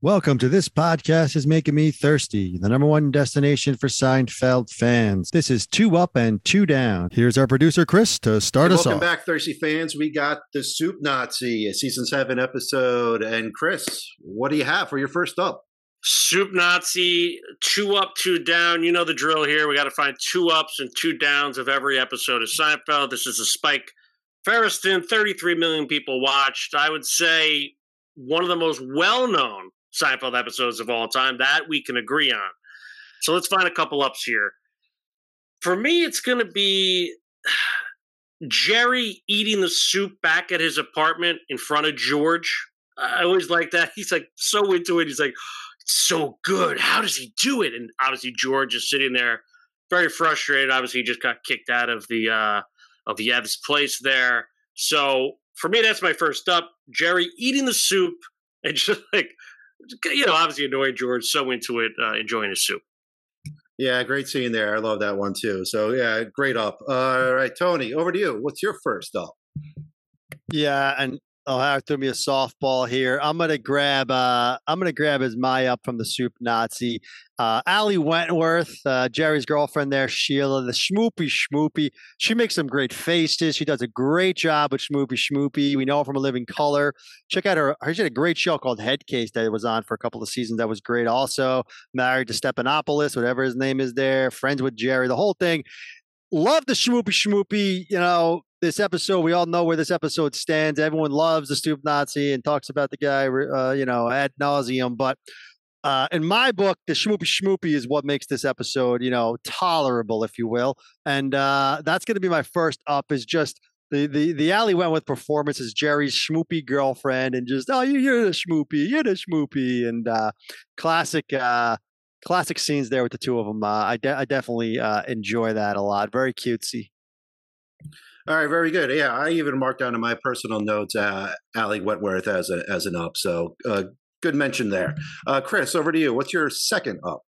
Welcome to this podcast is making me thirsty, the number one destination for Seinfeld fans. This is two up and two down. Here's our producer Chris to start us Welcome off. Welcome back, thirsty fans. We got the Soup Nazi, a season seven episode. And Chris, what do you have for your first up? Soup Nazi, two up, two down. You know the drill here. We got to find two ups and two downs of every episode of Seinfeld. This is a spike. Feresten, 33 million people watched. I would say one of the most well known Seinfeld episodes of all time. That we can agree on. So let's find a couple ups here. For me, it's going to be Jerry eating the soup back at his apartment in front of George. I always like that. He's like so into it. He's like, so good. How does he do it? And obviously George is sitting there very frustrated. Obviously, he just got kicked out of the uh of the Ev's place there. So for me, that's my first up. Jerry eating the soup and just like you know, obviously annoying George, so into it, uh, enjoying his soup. Yeah, great scene there. I love that one too. So yeah, great up. all right, Tony, over to you. What's your first up? Yeah, and O'Hara threw me a softball here. I'm gonna grab. Uh, I'm gonna grab as my up from the Soup Nazi. Uh, Ali Wentworth, uh, Jerry's girlfriend there, Sheila, the schmoopy schmoopy. She makes some great faces. She does a great job with schmoopy schmoopy. We know her from In Living Color. Check out her. She had a great show called Head Case that was on for a couple of seasons. That was great. Also married to Stephanopoulos, whatever his name is there. Friends with Jerry. The whole thing love the schmoopy schmoopy. You know, this episode, we all know where this episode stands. Everyone loves the Soup Nazi and talks about the guy, uh, you know, ad nauseum. But uh, in my book, the schmoopy schmoopy is what makes this episode, you know, tolerable, if you will. And uh, that's going to be my first up. Is just the the the Ali Wentworth performance as Jerry's schmoopy girlfriend, and just oh, you, you're the schmoopy, you're the schmoopy, and uh, classic. Uh, Classic scenes there with the two of them. Uh, I, de- I definitely uh, enjoy that a lot. Very cutesy. All right, very good. Yeah, I even marked down in my personal notes uh, Ali Wentworth as a as an up. So uh, good mention there. Uh, Chris, over to you. What's your second up?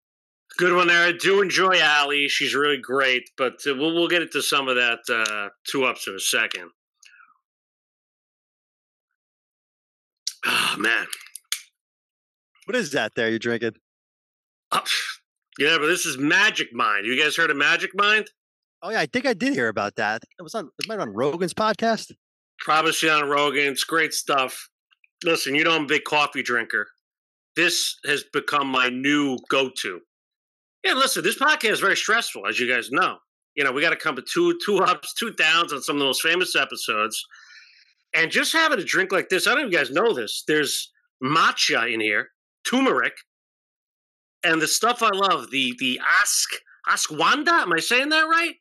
Good one there. I do enjoy Allie. She's really great, but uh, we'll we'll get into some of that uh, two ups in a second. Oh man, What is that there you're drinking? Oh, yeah, but this is Magic Mind. You guys heard of Magic Mind? Oh yeah, I think I did hear about that. It was on it might on Rogan's podcast. Probably on Rogan. It's great stuff. Listen, you know I'm a big coffee drinker. This has become my new go-to. Yeah, listen, this podcast is very stressful, as you guys know. You know, we got to come to two two ups, two downs on some of the most famous episodes. And just having a drink like this, I don't know if you guys know this. There's matcha in here, turmeric, and the stuff I love, the the ask ashwanda. Am I saying that right?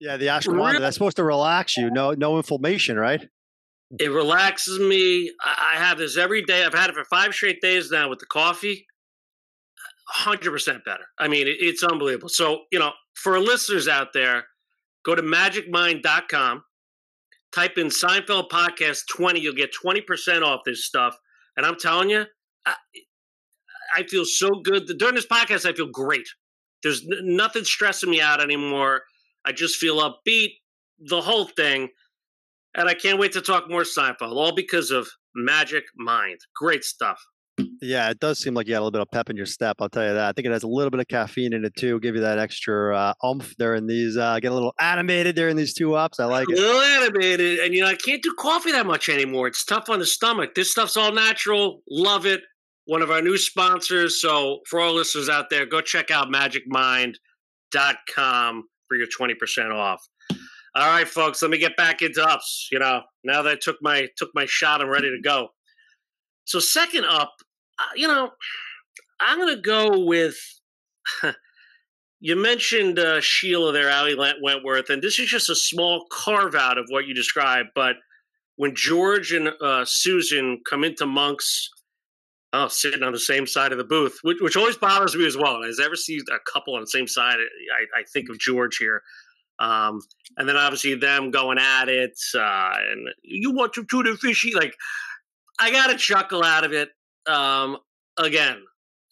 Yeah, the ashwagandha. Really? That's supposed to relax you. No, no inflammation, right? It relaxes me. I I have this every day. I've had it for five straight days now with the coffee. Hundred percent better. I mean, it's unbelievable. So you know, for our listeners out there, go to magicmind.com, type in Seinfeld Podcast twenty. You'll get twenty percent off this stuff. And I'm telling you, I, I feel so good during this podcast. I feel great. There's n- nothing stressing me out anymore. I just feel upbeat. The whole thing. And I can't wait to talk more Seinfeld, all because of Magic Mind. Great stuff. Yeah, it does seem like you got a little bit of pep in your step. I'll tell you that. I think it has a little bit of caffeine in it too. Give you that extra uh, oomph during these. Uh, get a little animated during these two ups. I like A it. little animated, and you know I can't do coffee that much anymore. It's tough on the stomach. This stuff's all natural. Love it. One of our new sponsors. So for all listeners out there, go check out magicmind.com for your twenty percent off. All right, folks. Let me get back into ups. You know, now that I took my took my shot, I'm ready to go. So second up, uh, you know, I'm gonna go with. you mentioned uh, Sheila there, Ali Wentworth, and this is just a small carve out of what you described. But when George and uh, Susan come into Monk's, oh, sitting on the same side of the booth, which, which always bothers me as well. I've ever seen a couple on the same side. I, I think of George here. Um, and then obviously them going at it, uh, and you want your tuna fishy. Like, I got a chuckle out of it. Um, again,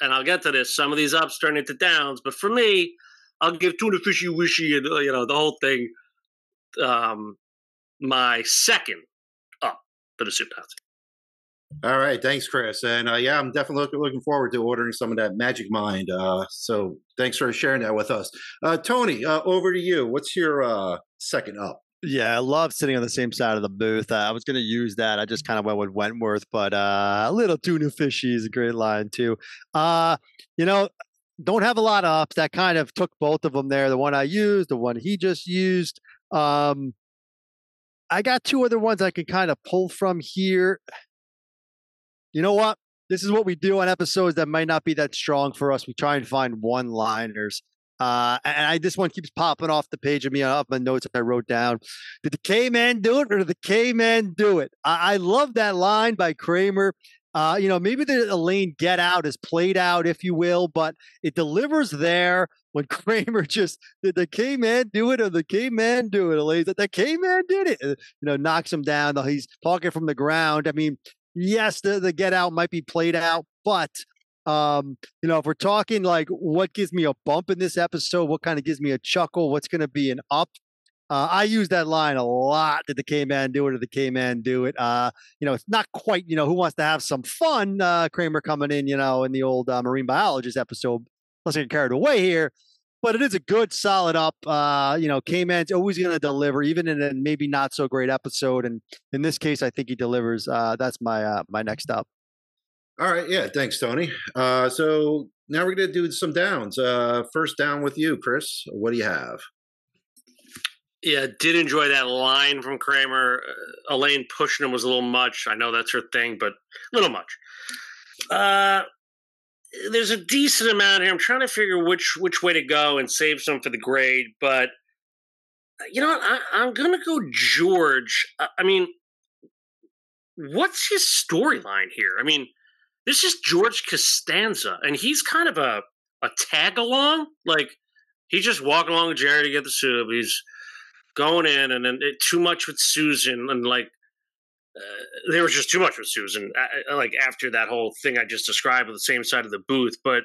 and I'll get to this. Some of these ups turn into downs, but for me, I'll give tuna fishy wishy and uh, you know the whole thing. Um, my second up for the soup Nazi. All right, thanks, Chris. And uh, yeah, I'm definitely looking, looking forward to ordering some of that Magic Mind. Uh, so thanks for sharing that with us, uh, Tony. Uh, over to you. What's your uh, second up? Yeah, I love sitting on the same side of the booth. Uh, I was going to use that. I just kind of went with Wentworth, but a little tuna fishy is a great line too. You know, don't have a lot of ups. That kind of took both of them there. The one I used, the one he just used. Um, I got two other ones I can kind of pull from here. You know what? This is what we do on episodes that might not be that strong for us. We try and find one liners. Uh, and I, this one keeps popping off the page of me off my notes that I wrote down. Did the K Man do it or did the K Man do it? I, I love that line by Kramer. Uh, you know, maybe the Elaine get out is played out, if you will, but it delivers there when Kramer just did the K Man do it or the K Man do it? Elaine that the K Man did it. You know, knocks him down. He's talking from the ground. I mean, yes, the, the get out might be played out, but um, you know, if we're talking like what gives me a bump in this episode, what kind of gives me a chuckle, what's going to be an up. Uh, I use that line a lot. Did the K Man do it or the K Man do it? Uh, you know, it's not quite, you know, who wants to have some fun? Uh, Kramer coming in, you know, in the old uh, marine biologist episode. Let's get carried away here, but it is a good, solid up. Uh, you know, K Man's always going to deliver, even in a maybe not so great episode. And in this case, I think he delivers. Uh, that's my uh, my next up. All right. Yeah. Thanks, Tony. Uh, so now we're going to do some downs. Uh, first down with you, Chris. What do you have? Yeah, did enjoy that line from Kramer. Uh, Elaine pushing him was a little much. I know that's her thing, but a little much. Uh, there's a decent amount here. I'm trying to figure which which way to go and save some for the grade, but uh, you know? I, I'm gonna go George. I, I mean, what's his storyline here? I mean, this is George Costanza, and he's kind of a a tag along. Like he's just walking along with Jerry to get the soup. He's going in, and then it, too much with Susan, and like uh, there was just too much with Susan. Uh, like after that whole thing I just described with the same side of the booth, but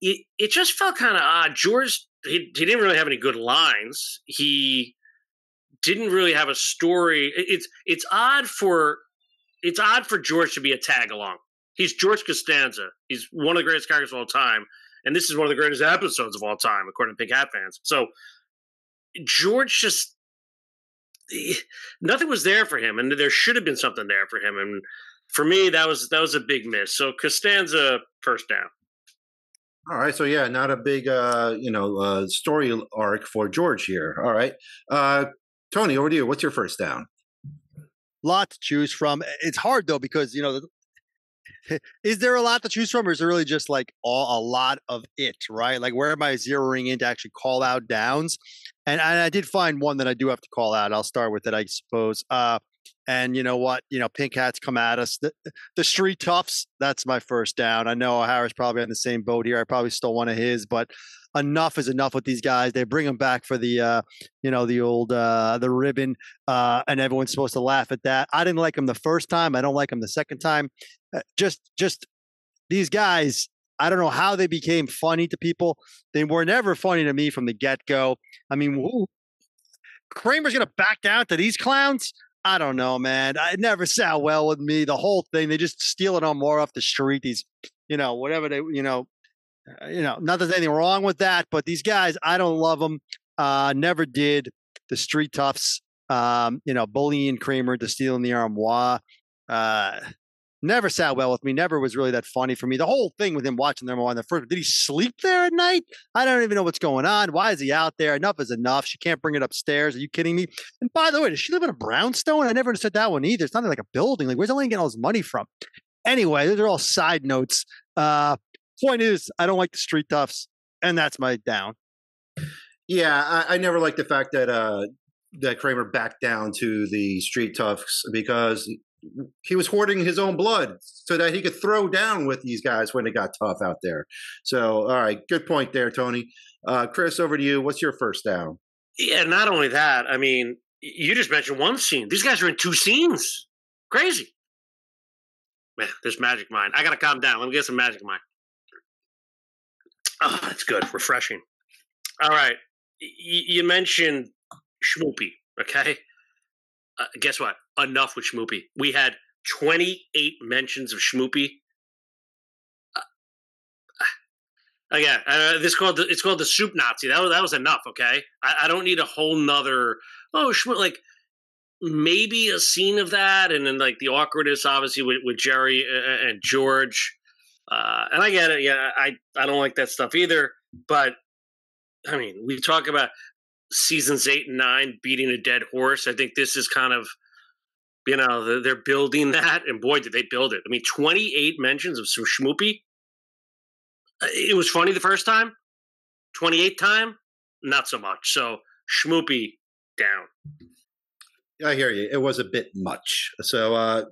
it it just felt kind of odd. George he he didn't really have any good lines. He didn't really have a story. It's it's odd for it's odd for George to be a tag along he's George Costanza. He's one of the greatest characters of all time, and this is one of the greatest episodes of all time, according to Pink Hat fans. So George just nothing was there for him, and there should have been something there for him. And for me, that was that was a big miss. So Costanza first down. All right, so yeah, not a big uh, you know uh, story arc for George here. All right, uh, Tony, over to you. What's your first down? lot to choose from. It's hard though because you know is there a lot to choose from, or is it really just like all, a lot of it, right? Like, where am I zeroing in to actually call out downs? And, and I did find one that I do have to call out. I'll start with it, I suppose. Uh, and you know what? You know, pink hats come at us. The, the street toughs. That's my first down. I know Harris probably on the same boat here. I probably stole one of his, but enough is enough with these guys. They bring them back for the, uh, you know, the old uh, the ribbon, uh, and everyone's supposed to laugh at that. I didn't like them the first time. I don't like them the second time. Uh, just, just these guys. I don't know how they became funny to people. They were never funny to me from the get go. I mean, who, Kramer's going to back down to these clowns? I don't know, man. It never sat well with me. The whole thing, they just steal it on more off the street. These, you know, whatever they, you know, uh, you know, not that there's anything wrong with that, but these guys, I don't love them. Uh, never did. The street toughs, um, you know, bullying Kramer to stealing the armoire. Uh, never sat well with me. Never was really that funny for me. The whole thing with him watching them on the first, did he sleep there at night? I don't even know what's going on. Why is he out there? Enough is enough. She can't bring it upstairs. Are you kidding me? And by the way, does she live in a brownstone? I never understood that one either. It's not like a building. Like, where's Elaine getting all this money from? Anyway, those are all side notes. Uh, point is, I don't like the street toughs, and that's my down. Yeah, I, I never liked the fact that uh, that Kramer backed down to the street toughs because he was hoarding his own blood so that he could throw down with these guys when it got tough out there. So, all right, good point there, Tony. Uh, Chris, over to you. What's your first down? Yeah, not only that. I mean, you just mentioned one scene. These guys are in two scenes. Crazy. Man, there's magic mind. I gotta calm down. Let me get some magic mind. Oh, that's good. Refreshing. All right. Y- you mentioned Schmoopy, okay? Uh, guess what? Enough with Schmoopy. We had 28 mentions of Schmoopy. Uh, again, uh, this called the, it's called the soup Nazi. That was that was enough. Okay, I, I don't need a whole nother. Oh, Schmoop, like maybe a scene of that, and then like the awkwardness, obviously with, with Jerry and, and George. Uh, and I get it. Yeah, I I don't like that stuff either. But I mean, we talk about seasons eight and nine beating a dead horse. I think this is kind of you know they're building that, and boy, did they build it! I mean, twenty eight mentions of some schmoopy. Uh, it was funny the first time. Twenty eighth time, not so much. So schmoopy down. I hear you. It was a bit much. So, uh,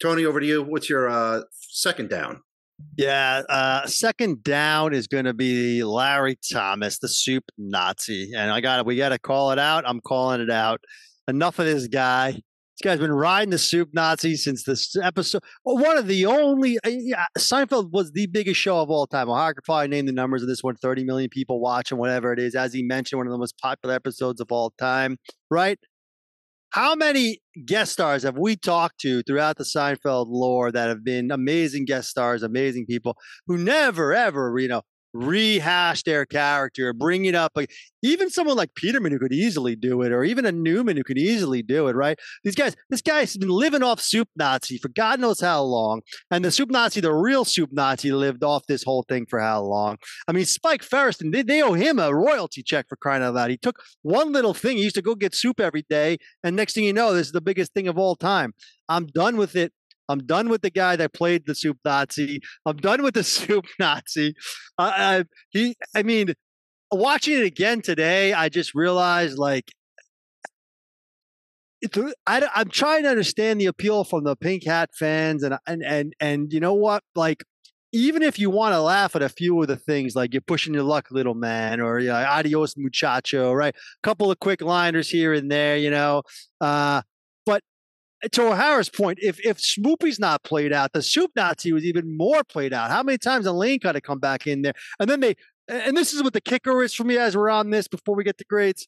Tony, over to you. What's your uh, second down? Yeah, uh, second down is going to be Larry Thomas, the soup Nazi, and I got We got to call it out. I'm calling it out. Enough of this guy. This guy's been riding the soup Nazi since this episode. Well, one of the only. Uh, yeah, Seinfeld was the biggest show of all time. I could probably name the numbers of this one: 30 million people watching, whatever it is. As he mentioned, one of the most popular episodes of all time. Right? How many guest stars have we talked to throughout the Seinfeld lore that have been amazing guest stars, amazing people who never, ever, you know, rehash their character, bring it up. Like even someone like Peterman who could easily do it, or even a Newman who could easily do it, right? These guys, this guy's been living off Soup Nazi for God knows how long. And the Soup Nazi, the real Soup Nazi, lived off this whole thing for how long? I mean, Spike Feresten, they, they owe him a royalty check for crying out loud. He took one little thing. He used to go get soup every day. And next thing you know, this is the biggest thing of all time. I'm done with it. I'm done with the guy that played the soup Nazi. I'm done with the soup Nazi. Uh, he, I mean, watching it again today, I just realized like I, am trying to understand the appeal from the pink hat fans, and and and and you know what, like. Even if you want to laugh at a few of the things, like you're pushing your luck, little man, or you know, adios, muchacho, right? A couple of quick liners here and there, you know. Uh, to O'Hara's point, if if Schmoopy's not played out, the Soup Nazi was even more played out. How many times Elaine got to come back in there? And then they, and this is what the kicker is for me as we're on this before we get to grades.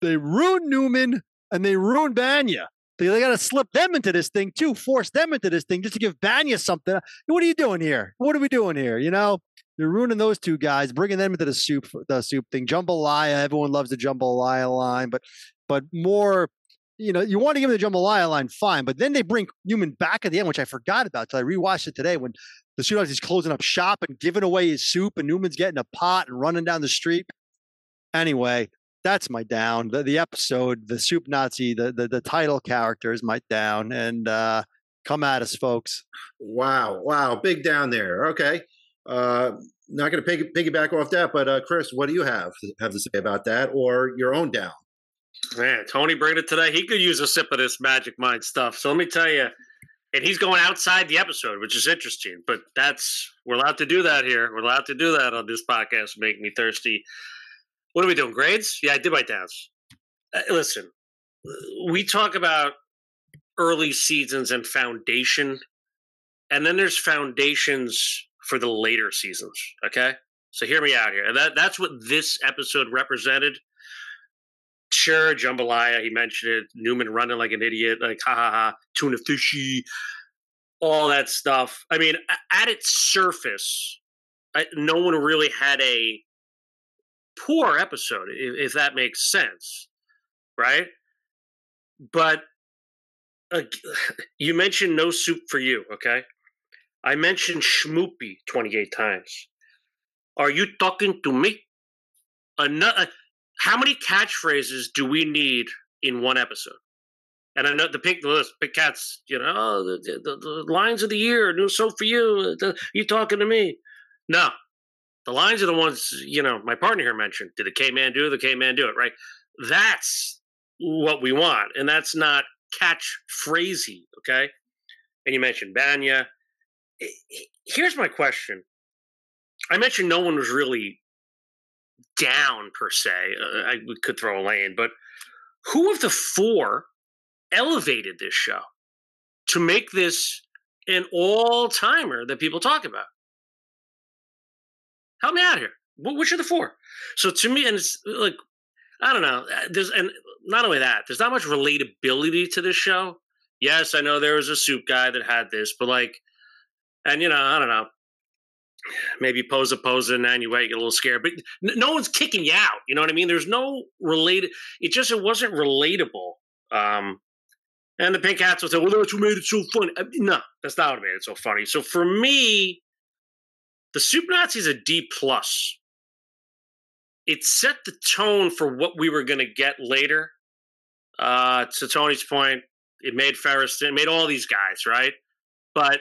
They ruined Newman and they ruined Bania. They, they got to slip them into this thing too, force them into this thing just to give Bania something. What are you doing here? What are we doing here? You know, you're ruining those two guys, bringing them into the soup, the soup thing. Jambalaya, everyone loves the jambalaya line, but but more you know, you want to give him the jambalaya line, fine. But then they bring Newman back at the end, which I forgot about. So I rewatched it today when the shootout is closing up shop and giving away his soup, and Newman's getting a pot and running down the street. Anyway, that's my down. The, the episode, the soup Nazi, the, the the title character is my down. And uh, come at us, folks. Wow, wow, big down there. Okay, uh, not going to piggy, piggyback off that, but uh, Chris, what do you have have to say about that, or your own down? Man, Tony bringing it today. He could use a sip of this Magic Mind stuff. So let me tell you, and he's going outside the episode, which is interesting. But that's we're allowed to do that here. We're allowed to do that on this podcast. Make me thirsty. What are we doing? Grades? Yeah, I did my downs. Uh, listen, we talk about early seasons and foundation, and then there's foundations for the later seasons. Okay, so hear me out here. And that that's what this episode represented sure, jambalaya, he mentioned it, Newman running like an idiot, like ha ha ha, tuna fishy, all that stuff. I mean, at its surface, I, no one really had a poor episode, if, if that makes sense, right? But uh, you mentioned no soup for you, okay? I mentioned schmoopy 28 times. Are you talking to me? Another how many catchphrases do we need in one episode? And I know the pink the pink cats, you know, oh, the, the, the, lines of the year, new soap for you. Uh, the, you talking to me? No, the lines are the ones you know my partner here mentioned. Did the K man do? The K man do it? Right. That's what we want, and that's not catchphrasy. Okay. And you mentioned Bania. Here's my question. I mentioned no one was really down per se. Uh, I could throw a lane, but who of the four elevated this show to make this an all timer that people talk about? Help me out here. Which are the four? So to me, and it's like I don't know. Uh, there's and not only that, there's not much relatability to this show. Yes, I know there was a soup guy that had this, but like, and you know, I don't know. Maybe pose a pose and Nanuet get a little scared, but no one's kicking you out. You know what I mean? There's no related. It just it wasn't relatable. Um, and the Pink Hats will say, "Well, that's what made it so funny." I mean, no, that's not what made it so funny. So for me, the Soup nazis a D plus. It set the tone for what we were going to get later. Uh, to Tony's point, it made Ferris, it made all these guys right, but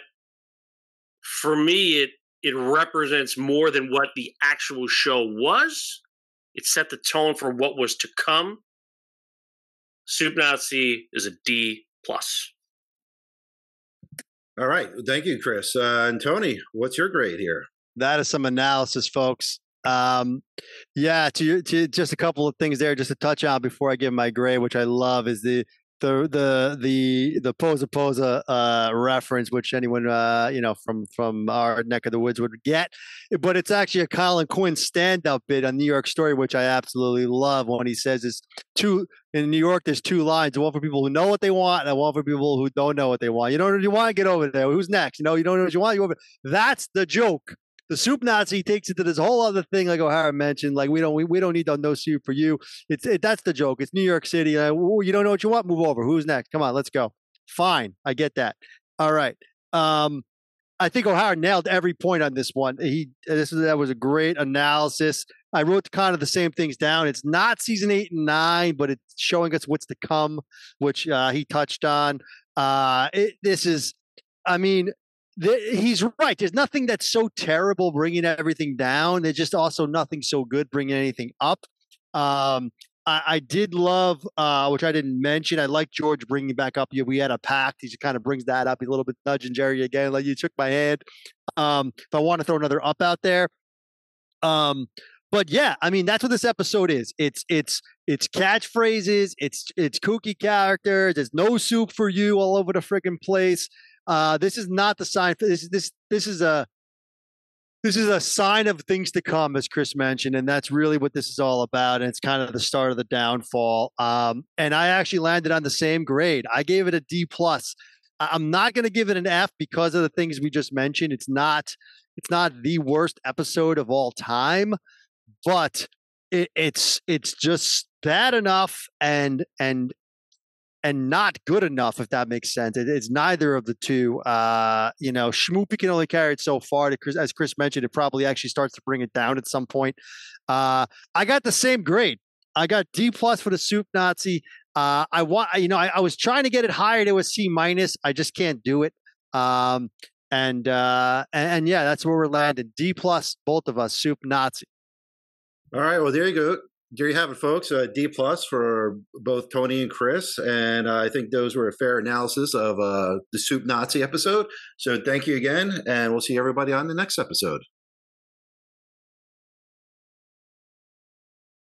for me, it it represents more than what the actual show was. It set the tone for what was to come. Soup Nazi is a D plus. All right. Thank you, Chris. Uh, and Tony, what's your grade here? That is some analysis, folks. Um, yeah, to, to just a couple of things there, just to touch on before I give my grade, which I love, is the the the the the Posa Posa uh, reference, which anyone uh, you know from from our neck of the woods would get, but it's actually a Colin Quinn stand-up bit on New York Story, which I absolutely love. When he says is two in New York, there's two lines: one for people who know what they want, and one for people who don't know what they want. You don't know what you want, to get over there. Who's next? You know, you don't know what you want, you over. That's the joke the soup Nazi takes it to this whole other thing, like O'Hara mentioned. Like we don't we, we don't need no soup for you. It's it, that's the joke. It's New York City. Uh, you don't know what you want. Move over. Who's next? Come on, let's go. Fine, I get that. All right. Um, I think O'Hara nailed every point on this one. He this that was a great analysis. I wrote kind of the same things down. It's not season eight and nine, but it's showing us what's to come, which uh, he touched on. Uh, it, this is, I mean, he's right. There's nothing that's so terrible bringing everything down. There's just also nothing so good bringing anything up. Um, I, I, did love, uh, which I didn't mention. I like George bringing back up. We had a pact. He just kind of brings that up. A little bit nudging Jerry again, like you took my hand. Um, if I want to throw another up out there, um, but yeah, I mean that's what this episode is. It's it's it's catchphrases. It's it's kooky characters. There's no soup for you all over the freaking place. Uh, this is not the sign. For, this this this is a this is a sign of things to come, as Chris mentioned, and that's really what this is all about. And it's kind of the start of the downfall. Um, and I actually landed on the same grade. I gave it a D plus. I'm not going to give it an F because of the things we just mentioned. It's not it's not the worst episode of all time, but it, it's it's just bad enough and and and not good enough, if that makes sense. It, it's neither of the two. Uh, you know, Schmoopy can only carry it so far. To, as Chris mentioned, it probably actually starts to bring it down at some point. Uh, I got the same grade. I got D plus for the Soup Nazi. Uh, I want, you know, I, I, was trying to get it higher to a C minus. I just can't do it. Um, and, uh, and, and yeah, that's where we're landing. D plus, both of us, Soup Nazi. All right. Well, there you go there you have it, folks. Uh, D plus for both Tony and Chris, and uh, I think those were a fair analysis of uh, the Soup Nazi episode. So thank you again, and we'll see everybody on the next episode.